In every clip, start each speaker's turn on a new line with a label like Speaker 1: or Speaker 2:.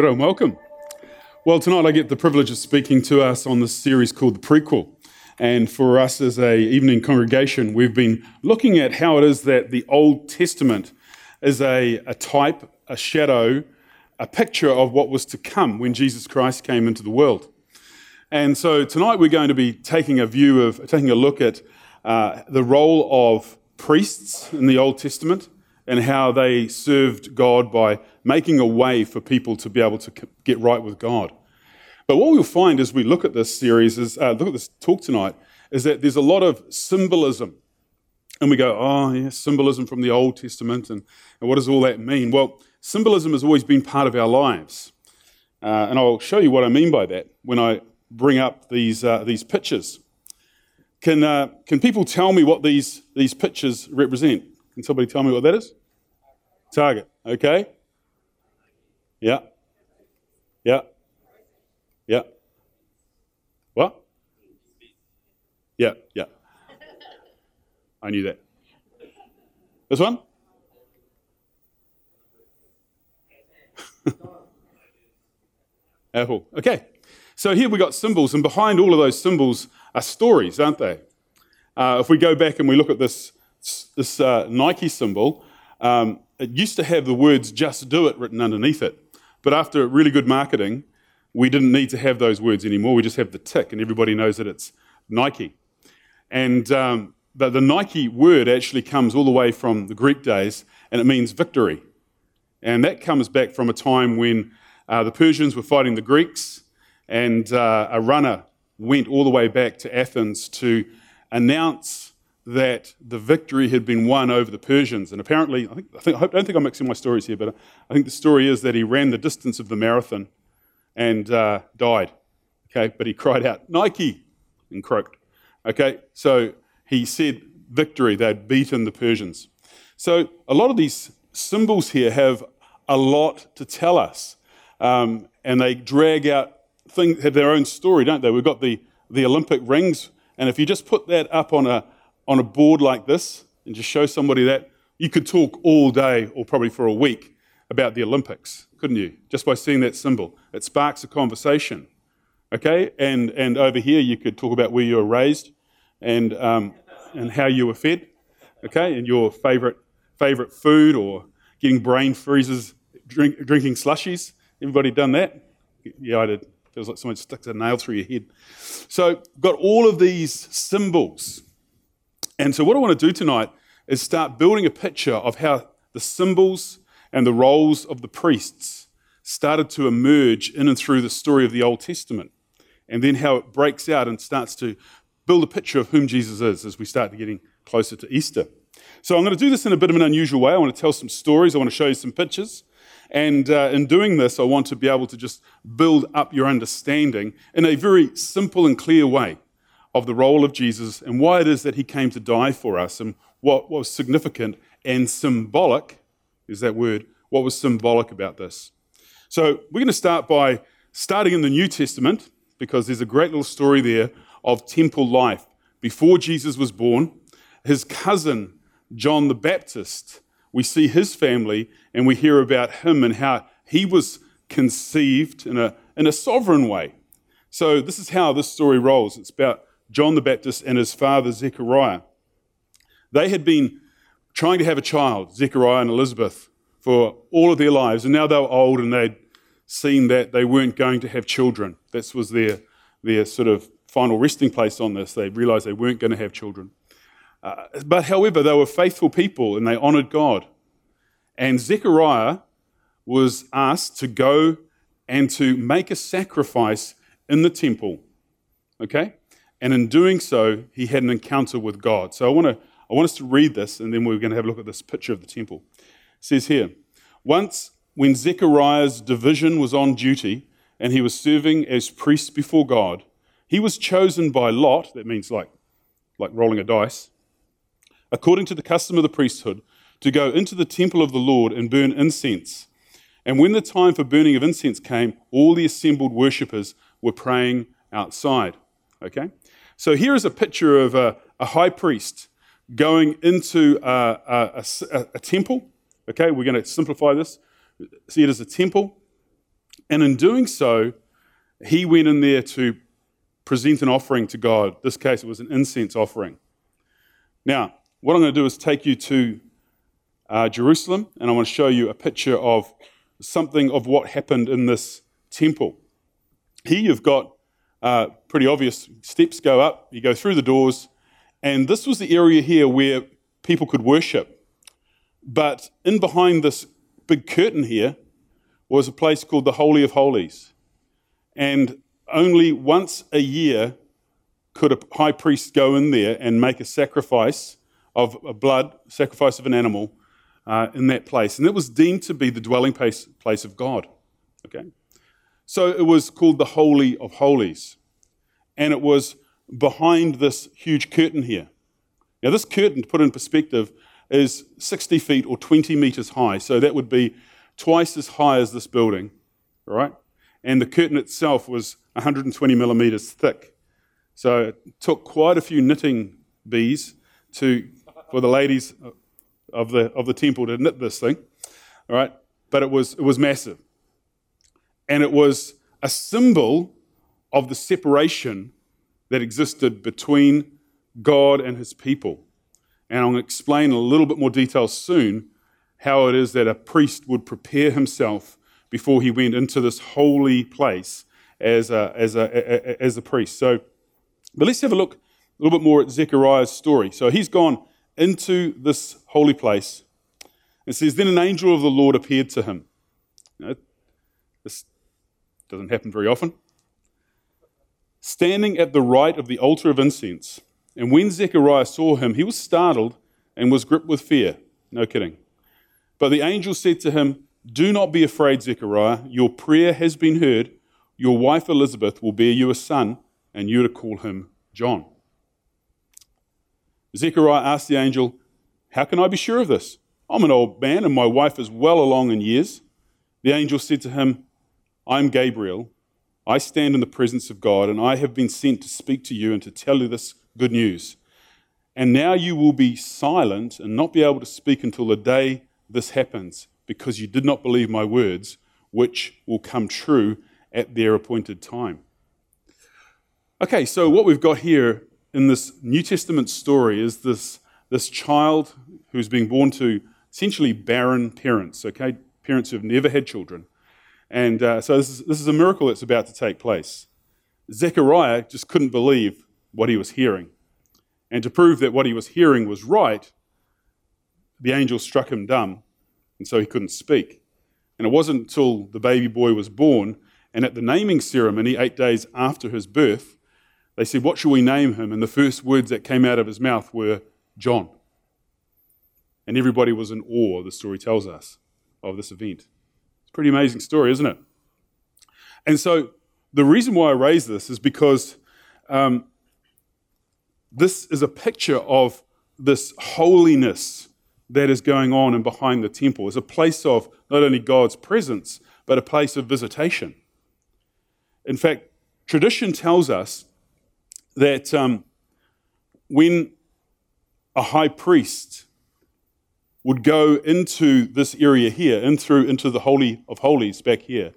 Speaker 1: Kia ora and welcome. Well, tonight I get the privilege of speaking to us on this series called The Prequel. And for us as a evening congregation, we've been looking at how it is that the Old Testament is a, a type, a shadow, a picture of what was to come when Jesus Christ came into the world. And so tonight we're going to be taking a view of, taking a look at uh, the role of priests in the Old Testament and how they served God by making a way for people to be able to get right with God. But what we'll find as we look at this series, is uh, look at this talk tonight, is that there's a lot of symbolism. And we go, oh, yeah, symbolism from the Old Testament, and, and what does all that mean? Well, symbolism has always been part of our lives. Uh, and I'll show you what I mean by that when I bring up these, uh, these pictures. Can, uh, can people tell me what these, these pictures represent? Can somebody tell me what that is? Target. Okay. Yeah. Yeah. Yeah. What? Yeah, yeah. I knew that. This one? Apple. Okay. So here we got symbols, and behind all of those symbols are stories, aren't they? Uh, if we go back and we look at this, this uh, Nike symbol, um, it used to have the words just do it written underneath it. But after really good marketing, we didn't need to have those words anymore. We just have the tick, and everybody knows that it's Nike. And um, the, the Nike word actually comes all the way from the Greek days, and it means victory. And that comes back from a time when uh, the Persians were fighting the Greeks, and uh, a runner went all the way back to Athens to announce that the victory had been won over the Persians. And apparently, I, think, I, think, I don't think I'm mixing my stories here, but I think the story is that he ran the distance of the marathon and uh, died. Okay, but he cried out, Nike, and croaked. Okay, so he said victory, they'd beaten the Persians. So a lot of these symbols here have a lot to tell us. Um, and they drag out things, have their own story, don't they? We've got the, the Olympic rings, and if you just put that up on a, on a board like this and just show somebody that, you could talk all day or probably for a week about the Olympics, couldn't you? Just by seeing that symbol. It sparks a conversation. Okay? And, and over here, you could talk about where you were raised and, um, and how you were fed. Okay? And your favorite, favorite food or getting brain freezes, drink, drinking slushies. Everybody done that? Yeah, I did. Feels like someone stuck a nail through your head. So, got all of these symbols and so, what I want to do tonight is start building a picture of how the symbols and the roles of the priests started to emerge in and through the story of the Old Testament, and then how it breaks out and starts to build a picture of whom Jesus is as we start getting closer to Easter. So, I'm going to do this in a bit of an unusual way. I want to tell some stories, I want to show you some pictures. And uh, in doing this, I want to be able to just build up your understanding in a very simple and clear way of the role of Jesus and why it is that he came to die for us and what was significant and symbolic is that word, what was symbolic about this. So we're going to start by starting in the New Testament because there's a great little story there of temple life. Before Jesus was born, his cousin, John the Baptist, we see his family and we hear about him and how he was conceived in a, in a sovereign way. So, this is how this story rolls. It's about John the Baptist and his father Zechariah. They had been trying to have a child, Zechariah and Elizabeth, for all of their lives, and now they were old and they'd seen that they weren't going to have children. This was their, their sort of final resting place on this. They realized they weren't going to have children. Uh, but however, they were faithful people and they honored God. And Zechariah was asked to go and to make a sacrifice in the temple. Okay? And in doing so, he had an encounter with God. So I want, to, I want us to read this, and then we're going to have a look at this picture of the temple. It says here Once, when Zechariah's division was on duty and he was serving as priest before God, he was chosen by lot, that means like, like rolling a dice, according to the custom of the priesthood, to go into the temple of the Lord and burn incense. And when the time for burning of incense came, all the assembled worshippers were praying outside. Okay? So here is a picture of a, a high priest going into a, a, a, temple. Okay, we're going to simplify this. See it as a temple. And in doing so, he went in there to present an offering to God. In this case, it was an incense offering. Now, what I'm going to do is take you to uh, Jerusalem, and I want to show you a picture of something of what happened in this temple. Here you've got uh, pretty obvious steps go up, you go through the doors, and this was the area here where people could worship. But in behind this big curtain here was a place called the Holy of Holies. And only once a year could a high priest go in there and make a sacrifice of a blood, sacrifice of an animal uh, in that place. And it was deemed to be the dwelling place, place of God. Okay? So it was called the Holy of Holies. And it was behind this huge curtain here. Now, this curtain, to put in perspective, is 60 feet or 20 meters high. So that would be twice as high as this building, right? And the curtain itself was 120 millimeters thick. So it took quite a few knitting bees to, for the ladies of the, of the temple to knit this thing, all right? But it was, it was massive. And it was a symbol of the separation that existed between God and his people. And to explain a little bit more detail soon how it is that a priest would prepare himself before he went into this holy place as a, as a, as a priest. So, but let's have a look a little bit more at Zechariah's story. So he's gone into this holy place. It says, Then an angel of the Lord appeared to him. Doesn't happen very often. Standing at the right of the altar of incense. And when Zechariah saw him, he was startled and was gripped with fear. No kidding. But the angel said to him, Do not be afraid, Zechariah. Your prayer has been heard. Your wife Elizabeth will bear you a son, and you are to call him John. Zechariah asked the angel, How can I be sure of this? I'm an old man, and my wife is well along in years. The angel said to him, I'm Gabriel. I stand in the presence of God, and I have been sent to speak to you and to tell you this good news. And now you will be silent and not be able to speak until the day this happens, because you did not believe my words, which will come true at their appointed time. Okay, so what we've got here in this New Testament story is this, this child who's being born to essentially barren parents, okay? Parents who've never had children. And uh, so this is, this is a miracle that's about to take place. Zechariah just couldn't believe what he was hearing. And to prove that what he was hearing was right, the angel struck him dumb, and so he couldn't speak. And it wasn't until the baby boy was born, and at the naming ceremony, eight days after his birth, they said, What shall we name him? And the first words that came out of his mouth were John. And everybody was in awe, the story tells us, of this event. Pretty amazing story, isn't it? And so the reason why I raise this is because um, this is a picture of this holiness that is going on and behind the temple. It's a place of not only God's presence, but a place of visitation. In fact, tradition tells us that um, when a high priest would go into this area here, in through into the Holy of Holies back here,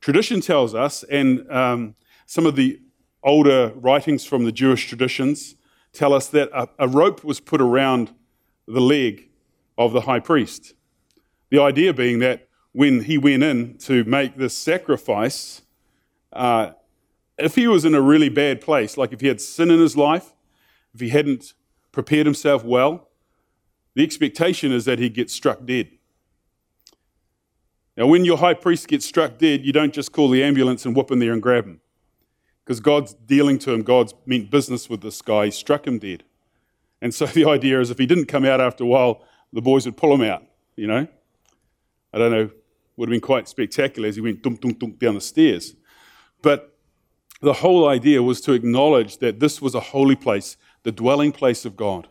Speaker 1: tradition tells us, and um, some of the older writings from the Jewish traditions tell us that a, a rope was put around the leg of the high priest. The idea being that when he went in to make this sacrifice, uh, if he was in a really bad place, like if he had sin in his life, if he hadn't prepared himself well, the expectation is that he gets struck dead. Now, when your high priest gets struck dead, you don't just call the ambulance and whoop in there and grab him. Because God's dealing to him, God's meant business with this guy, he struck him dead. And so the idea is if he didn't come out after a while, the boys would pull him out, you know? I don't know, would have been quite spectacular as he went dunk, dunk, dunk down the stairs. But the whole idea was to acknowledge that this was a holy place, the dwelling place of God.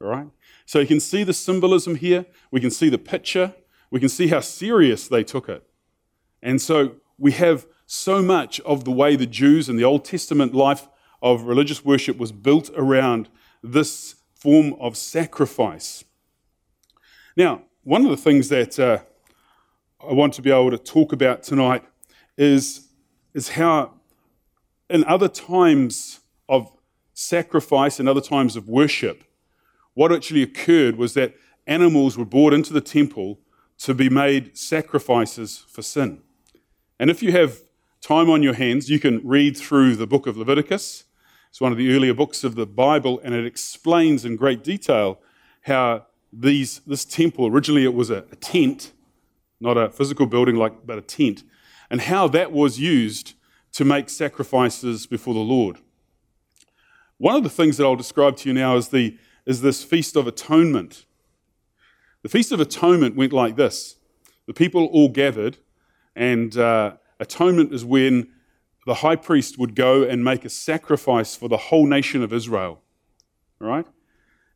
Speaker 1: All right? So you can see the symbolism here. We can see the picture. We can see how serious they took it. And so we have so much of the way the Jews and the Old Testament life of religious worship was built around this form of sacrifice. Now, one of the things that uh, I want to be able to talk about tonight is, is how in other times of sacrifice and other times of worship, what actually occurred was that animals were brought into the temple to be made sacrifices for sin. And if you have time on your hands, you can read through the book of Leviticus. It's one of the earlier books of the Bible, and it explains in great detail how these, this temple originally it was a, a tent, not a physical building like, but a tent, and how that was used to make sacrifices before the Lord. One of the things that I'll describe to you now is, the, is this Feast of Atonement. The Feast of Atonement went like this the people all gathered, and uh, atonement is when the high priest would go and make a sacrifice for the whole nation of Israel. All right?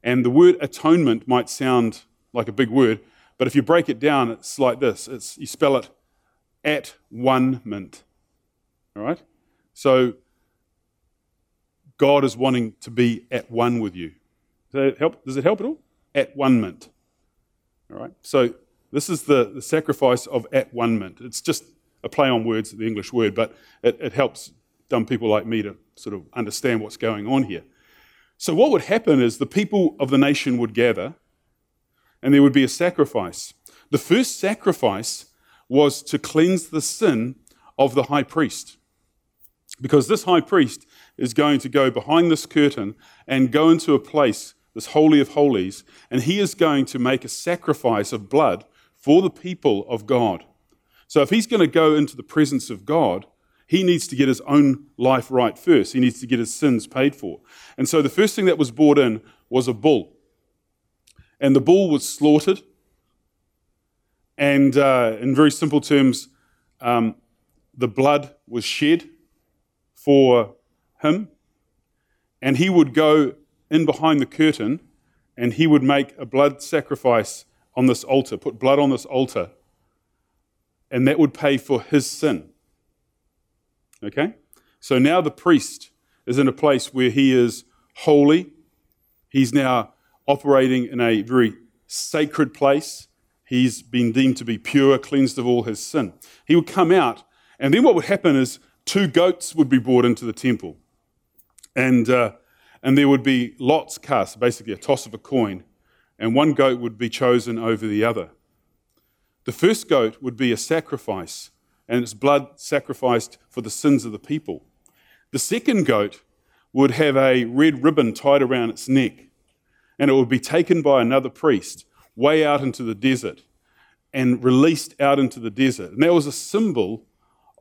Speaker 1: And the word atonement might sound like a big word, but if you break it down, it's like this it's, you spell it at one mint. All right? So God is wanting to be at one with you. Does it help, Does it help at all? At one mint. All right? So this is the, the sacrifice of at one mint. It's just a play on words, the English word, but it, it helps dumb people like me to sort of understand what's going on here. So, what would happen is the people of the nation would gather and there would be a sacrifice. The first sacrifice was to cleanse the sin of the high priest. Because this high priest is going to go behind this curtain and go into a place, this Holy of Holies, and he is going to make a sacrifice of blood for the people of God. So if he's going to go into the presence of God, he needs to get his own life right first. He needs to get his sins paid for. And so the first thing that was brought in was a bull. And the bull was slaughtered. And uh, in very simple terms, um, the blood was shed for him. And he would go in behind the curtain and he would make a blood sacrifice on this altar, put blood on this altar, and that would pay for his sin. Okay? So now the priest is in a place where he is holy. He's now operating in a very sacred place. He's been deemed to be pure, cleansed of all his sin. He would come out, and then what would happen is two goats would be brought into the temple. And, uh, and there would be lots cast, basically a toss of a coin, and one goat would be chosen over the other. The first goat would be a sacrifice and its blood sacrificed for the sins of the people. The second goat would have a red ribbon tied around its neck, and it would be taken by another priest way out into the desert and released out into the desert. And that was a symbol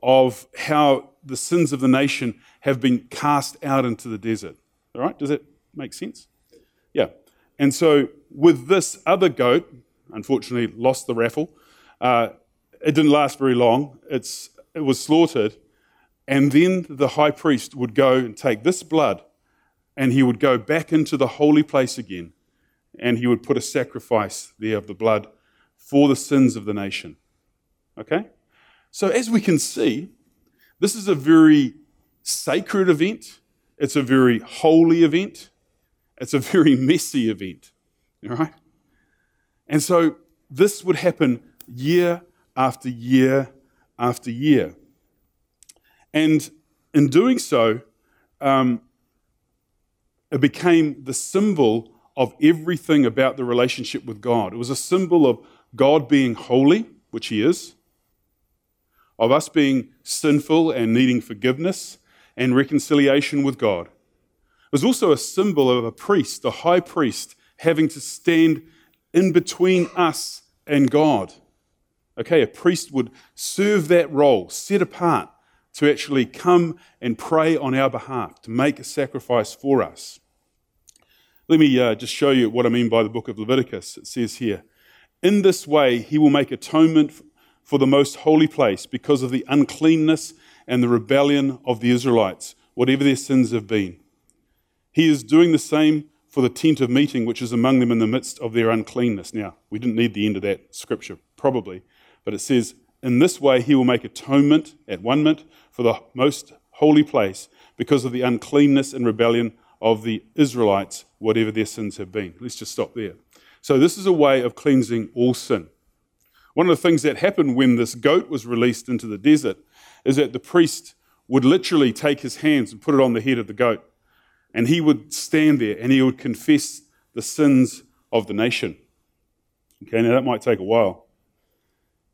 Speaker 1: of how the sins of the nation have been cast out into the desert. All right? Does that make sense? Yeah. And so with this other goat, unfortunately lost the raffle, uh, it didn't last very long. It's, it was slaughtered. And then the high priest would go and take this blood and he would go back into the holy place again and he would put a sacrifice there of the blood for the sins of the nation. Okay? So, as we can see, this is a very sacred event, it's a very holy event, it's a very messy event. All right? And so, this would happen year after year after year. And in doing so, um, it became the symbol of everything about the relationship with God. It was a symbol of God being holy, which He is, of us being sinful and needing forgiveness and reconciliation with God. It was also a symbol of a priest, a high priest, having to stand in between us and God. Okay, a priest would serve that role, set apart to actually come and pray on our behalf, to make a sacrifice for us. Let me uh, just show you what I mean by the book of Leviticus. It says here, In this way, he will make atonement for the most holy place because of the uncleanness and the rebellion of the Israelites, whatever their sins have been. He is doing the same for the tent of meeting, which is among them in the midst of their uncleanness. Now, we didn't need the end of that scripture, probably, but it says, In this way he will make atonement at one mint for the most holy place because of the uncleanness and rebellion of the Israelites, whatever their sins have been. Let's just stop there. So, this is a way of cleansing all sin. One of the things that happened when this goat was released into the desert is that the priest would literally take his hands and put it on the head of the goat. And he would stand there and he would confess the sins of the nation. Okay, now that might take a while.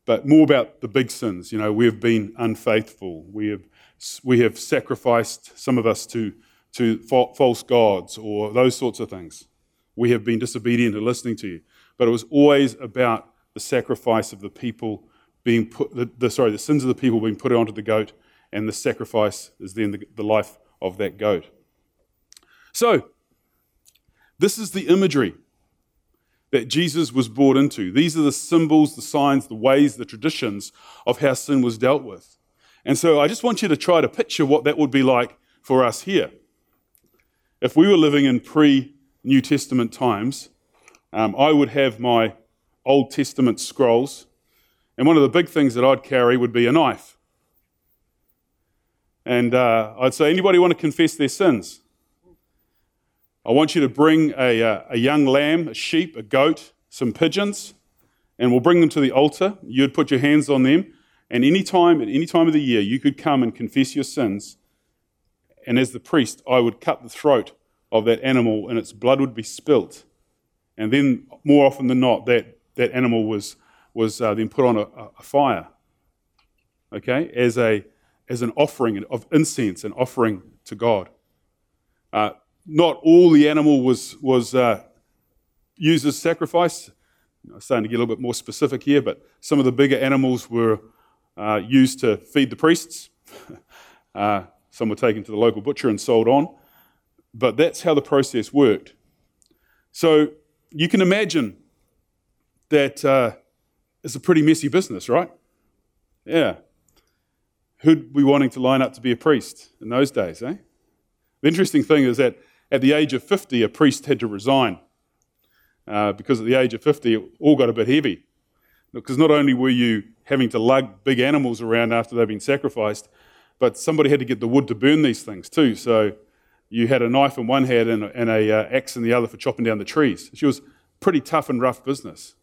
Speaker 1: But more about the big sins. You know, we have been unfaithful. We have, we have sacrificed some of us to, to false gods or those sorts of things. We have been disobedient to listening to you. But it was always about the sacrifice of the people being put, the, the, sorry, the sins of the people being put onto the goat, and the sacrifice is then the, the life of that goat. So, this is the imagery that Jesus was brought into. These are the symbols, the signs, the ways, the traditions of how sin was dealt with. And so I just want you to try to picture what that would be like for us here. If we were living in pre New Testament times, um, I would have my Old Testament scrolls, and one of the big things that I'd carry would be a knife. And uh, I'd say, anybody want to confess their sins? I want you to bring a, uh, a young lamb, a sheep, a goat, some pigeons, and we'll bring them to the altar. You'd put your hands on them, and any time, at any time of the year, you could come and confess your sins. And as the priest, I would cut the throat of that animal, and its blood would be spilt. And then, more often than not, that, that animal was, was uh, then put on a, a fire, okay, as a as an offering of incense, an offering to God. Uh, not all the animal was, was uh, used as sacrifice. I'm starting to get a little bit more specific here, but some of the bigger animals were uh, used to feed the priests. Uh, some were taken to the local butcher and sold on. But that's how the process worked. So you can imagine that uh, it's a pretty messy business, right? Yeah who'd be wanting to line up to be a priest in those days, eh? The interesting thing is that at the age of 50, a priest had to resign uh, because at the age of 50, it all got a bit heavy. Because not only were you having to lug big animals around after they've been sacrificed, but somebody had to get the wood to burn these things too. So you had a knife in one hand and, and a uh, axe in the other for chopping down the trees. She was pretty tough and rough business.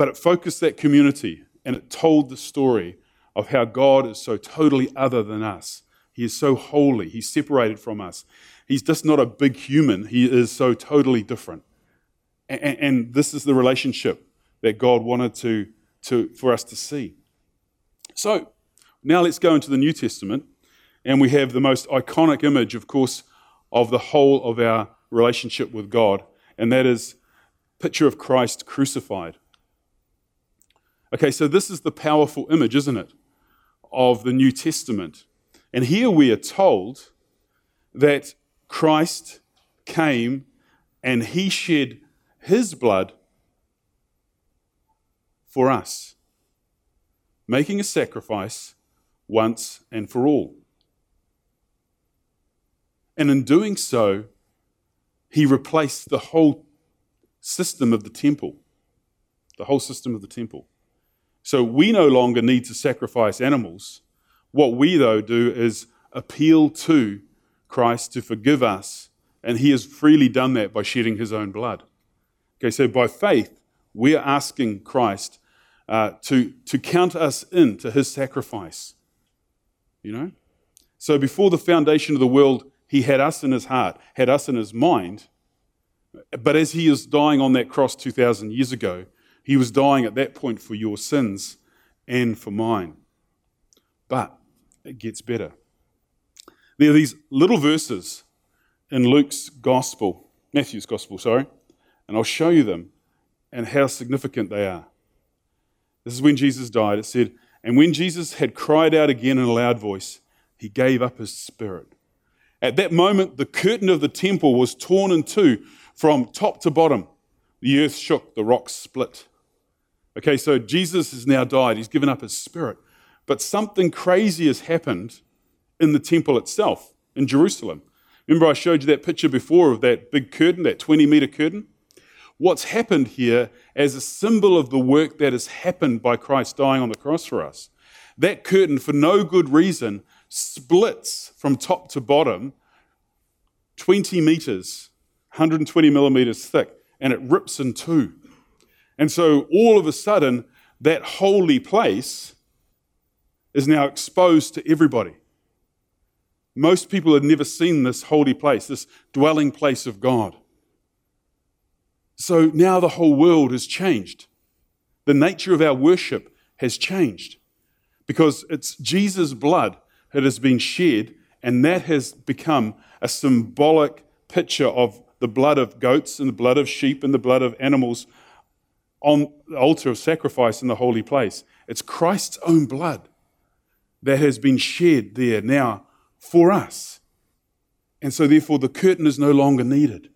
Speaker 1: But it focused that community and it told the story of how God is so totally other than us. He is so holy, He's separated from us. He's just not a big human, He is so totally different. And, and this is the relationship that God wanted to, to, for us to see. So, now let's go into the New Testament, and we have the most iconic image, of course, of the whole of our relationship with God, and that is picture of Christ crucified. Okay, so this is the powerful image, isn't it? of the New Testament. And here we are told that Christ came and he shed his blood for us, making a sacrifice once and for all. And in doing so, he replaced the whole system of the temple. The whole system of the temple. So we no longer need to sacrifice animals. What we, though, do is appeal to Christ to forgive us, and He has freely done that by shedding His own blood. Okay, so by faith, we're asking Christ uh, to, to count us into His sacrifice. You know? So before the foundation of the world, He had us in His heart, had us in His mind. But as He is dying on that cross 2,000 years ago, he was dying at that point for your sins and for mine. But it gets better. There are these little verses in Luke's gospel, Matthew's gospel, sorry, and I'll show you them and how significant they are. This is when Jesus died. It said, And when Jesus had cried out again in a loud voice, he gave up his spirit. At that moment, the curtain of the temple was torn in two from top to bottom. The earth shook, the rocks split. Okay, so Jesus has now died. He's given up his spirit. But something crazy has happened in the temple itself in Jerusalem. Remember, I showed you that picture before of that big curtain, that 20 meter curtain? What's happened here as a symbol of the work that has happened by Christ dying on the cross for us? That curtain, for no good reason, splits from top to bottom 20 meters, 120 millimeters thick, and it rips in two. And so all of a sudden, that holy place is now exposed to everybody. Most people had never seen this holy place, this dwelling place of God. So now the whole world has changed. The nature of our worship has changed because it's Jesus' blood that has been shed, and that has become a symbolic picture of the blood of goats and the blood of sheep and the blood of animals on the altar of sacrifice in the holy place. It's Christ's own blood that has been shed there now for us. And so, therefore, the curtain is no longer needed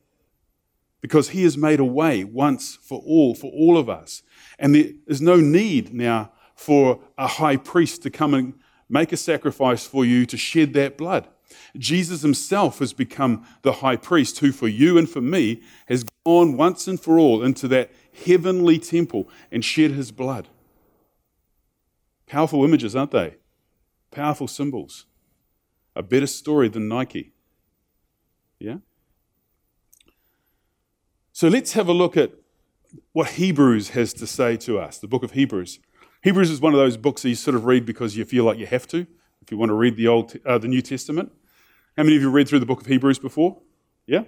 Speaker 1: because he has made a way once for all, for all of us. And there is no need now for a high priest to come and make a sacrifice for you to shed that blood. Jesus himself has become the high priest who, for you and for me, has gone once and for all into that heavenly temple and shed his blood. Powerful images, aren't they? Powerful symbols. A better story than Nike. Yeah? So let's have a look at what Hebrews has to say to us, the book of Hebrews. Hebrews is one of those books that you sort of read because you feel like you have to, if you want to read the Old, uh, the New Testament. How many of you read through the book of Hebrews before? Yeah?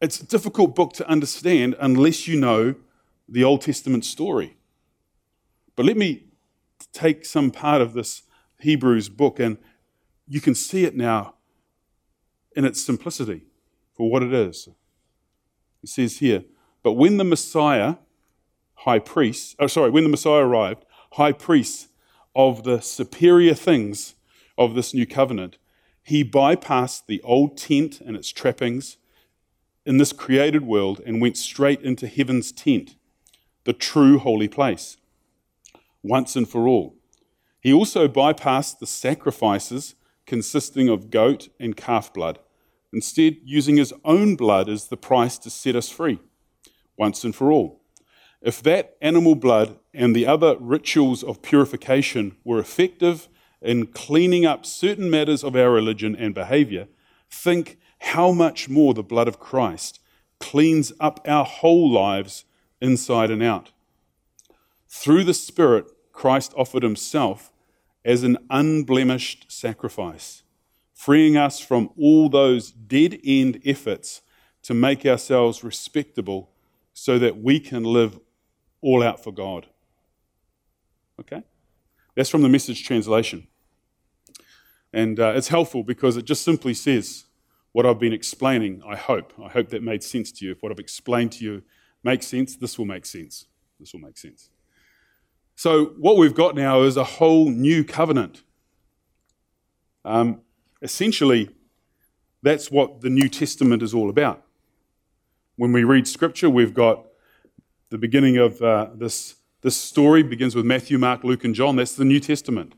Speaker 1: It's a difficult book to understand unless you know the Old Testament story. But let me take some part of this Hebrews book and you can see it now in its simplicity for what it is. It says here, but when the Messiah, high priest, oh sorry, when the Messiah arrived, high priest of the superior things of this new covenant, he bypassed the old tent and its trappings in this created world and went straight into heaven's tent, the true holy place, once and for all. He also bypassed the sacrifices consisting of goat and calf blood, instead, using his own blood as the price to set us free, once and for all. If that animal blood and the other rituals of purification were effective in cleaning up certain matters of our religion and behavior, think how much more the blood of Christ cleans up our whole lives inside and out. Through the Spirit, Christ offered himself as an unblemished sacrifice, freeing us from all those dead end efforts to make ourselves respectable so that we can live all out for God. Okay? That's from the message translation. And uh, it's helpful because it just simply says what I've been explaining, I hope. I hope that made sense to you. If what I've explained to you makes sense, this will make sense. This will make sense. So, what we've got now is a whole new covenant. Um, essentially, that's what the New Testament is all about. When we read Scripture, we've got the beginning of uh, this, this story begins with Matthew, Mark, Luke, and John. That's the New Testament.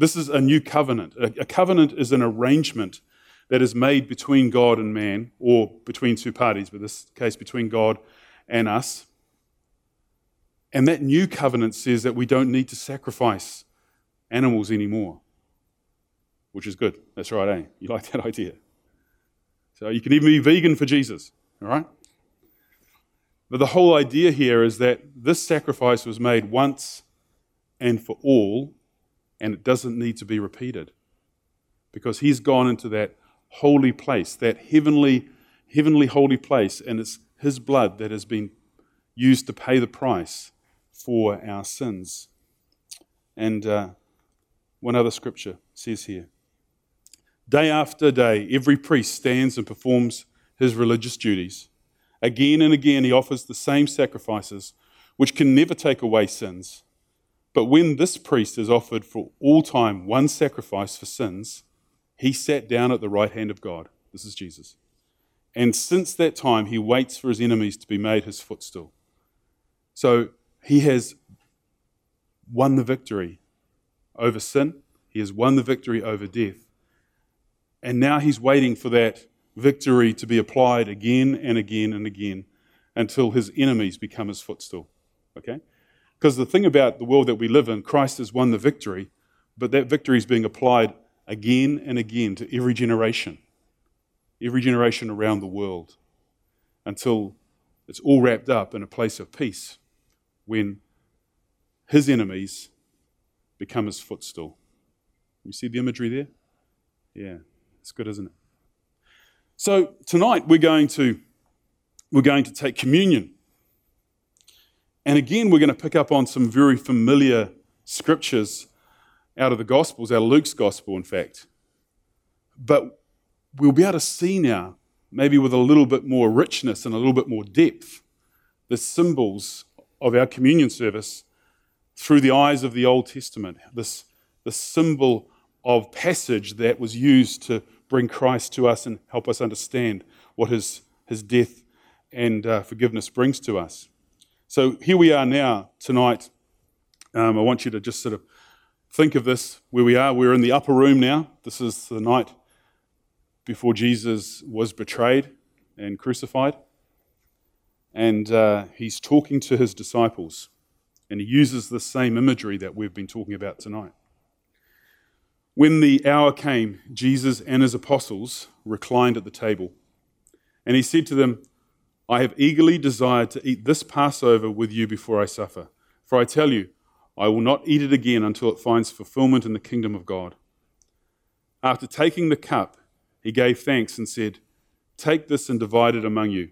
Speaker 1: This is a new covenant. A, a covenant is an arrangement that is made between God and man, or between two parties, but in this case, between God and us. And that new covenant says that we don't need to sacrifice animals anymore, which is good. That's right, eh? You like that idea? So you can even be vegan for Jesus, all right? But the whole idea here is that this sacrifice was made once and for all and it doesn't need to be repeated because he's gone into that holy place, that heavenly, heavenly holy place, and it's his blood that has been used to pay the price for our sins. And uh, one other scripture says here Day after day, every priest stands and performs his religious duties. Again and again, he offers the same sacrifices, which can never take away sins. But when this priest has offered for all time one sacrifice for sins, he sat down at the right hand of God. This is Jesus. And since that time, he waits for his enemies to be made his footstool. So he has won the victory over sin, he has won the victory over death. And now he's waiting for that victory to be applied again and again and again until his enemies become his footstool. Okay? Because the thing about the world that we live in, Christ has won the victory, but that victory is being applied again and again to every generation, every generation around the world, until it's all wrapped up in a place of peace when his enemies become his footstool. You see the imagery there? Yeah, it's good, isn't it? So tonight we're going to we're going to take communion. And again, we're going to pick up on some very familiar scriptures out of the Gospels, out of Luke's Gospel, in fact. But we'll be able to see now, maybe with a little bit more richness and a little bit more depth, the symbols of our communion service through the eyes of the Old Testament. This, the symbol of passage that was used to bring Christ to us and help us understand what his, his death and uh, forgiveness brings to us. So here we are now, tonight. Um, I want you to just sort of think of this where we are. We're in the upper room now. This is the night before Jesus was betrayed and crucified. And uh, he's talking to his disciples. And he uses the same imagery that we've been talking about tonight. When the hour came, Jesus and his apostles reclined at the table. And he said to them, I have eagerly desired to eat this Passover with you before I suffer. For I tell you, I will not eat it again until it finds fulfillment in the kingdom of God. After taking the cup, he gave thanks and said, Take this and divide it among you.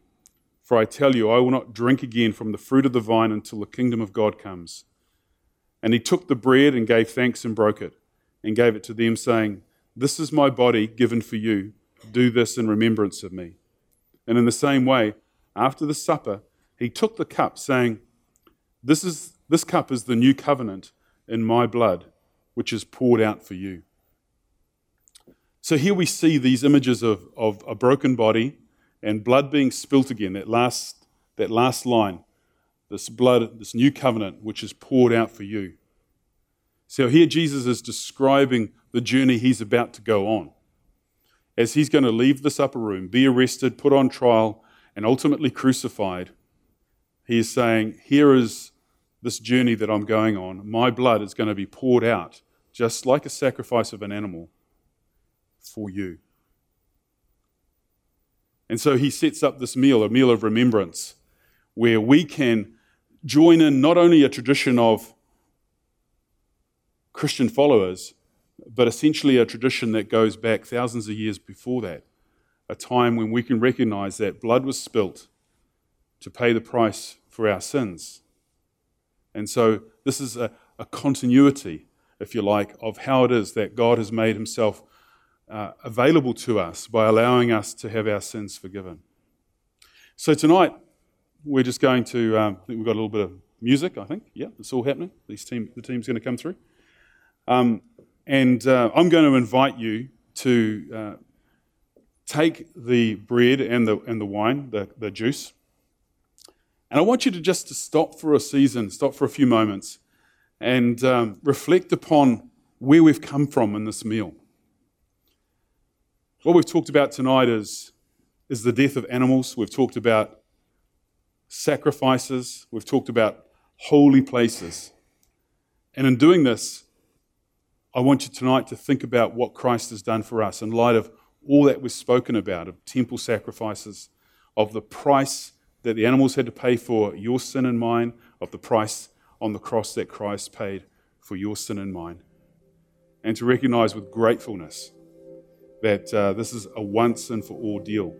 Speaker 1: For I tell you, I will not drink again from the fruit of the vine until the kingdom of God comes. And he took the bread and gave thanks and broke it, and gave it to them, saying, This is my body given for you. Do this in remembrance of me. And in the same way, after the supper, he took the cup, saying, This, is, this cup is the new covenant in my blood, which is poured out for you. So here we see these images of, of a broken body and blood being spilt again, that last, that last line, this blood, this new covenant, which is poured out for you. So here Jesus is describing the journey he's about to go on. As he's going to leave this upper room, be arrested, put on trial, and ultimately crucified, he is saying, Here is this journey that I'm going on. My blood is going to be poured out, just like a sacrifice of an animal, for you. And so he sets up this meal, a meal of remembrance, where we can join in not only a tradition of Christian followers, but essentially a tradition that goes back thousands of years before that a time when we can recognize that blood was spilt to pay the price for our sins. And so this is a, a continuity, if you like, of how it is that God has made himself uh, available to us by allowing us to have our sins forgiven. So tonight, we're just going to, um, we've got a little bit of music, I think. Yeah, it's all happening. These team, the team's going to come through. Um, and uh, I'm going to invite you to uh, take the bread and the, and the wine, the, the juice, and I want you to just to stop for a season, stop for a few moments, and um, reflect upon where we've come from in this meal. What we've talked about tonight is, is the death of animals. We've talked about sacrifices. We've talked about holy places. And in doing this, I want you tonight to think about what Christ has done for us in light of all that was spoken about of temple sacrifices, of the price that the animals had to pay for your sin and mine, of the price on the cross that Christ paid for your sin and mine. And to recognize with gratefulness that uh, this is a once and for all deal,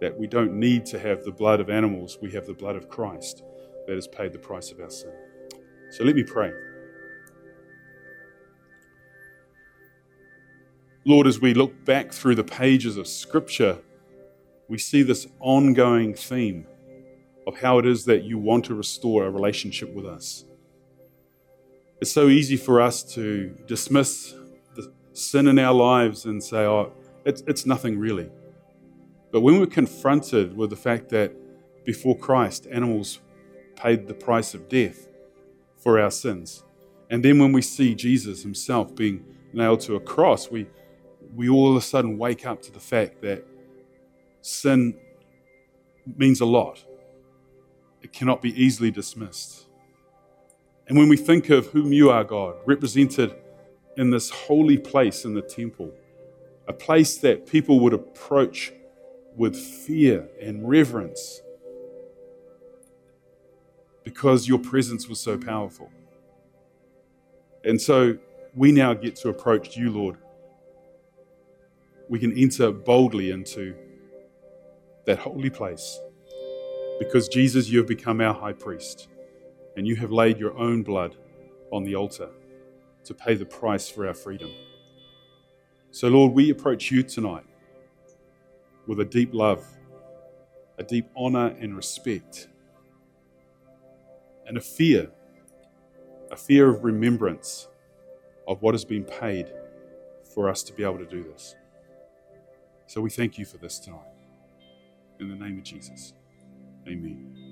Speaker 1: that we don't need to have the blood of animals, we have the blood of Christ that has paid the price of our sin. So let me pray. Lord, as we look back through the pages of Scripture, we see this ongoing theme of how it is that you want to restore a relationship with us. It's so easy for us to dismiss the sin in our lives and say, oh, it's, it's nothing really. But when we're confronted with the fact that before Christ, animals paid the price of death for our sins, and then when we see Jesus himself being nailed to a cross, we we all of a sudden wake up to the fact that sin means a lot. It cannot be easily dismissed. And when we think of whom you are, God, represented in this holy place in the temple, a place that people would approach with fear and reverence because your presence was so powerful. And so we now get to approach you, Lord. We can enter boldly into that holy place because Jesus, you have become our high priest and you have laid your own blood on the altar to pay the price for our freedom. So, Lord, we approach you tonight with a deep love, a deep honor and respect, and a fear, a fear of remembrance of what has been paid for us to be able to do this. So we thank you for this tonight. In the name of Jesus, amen.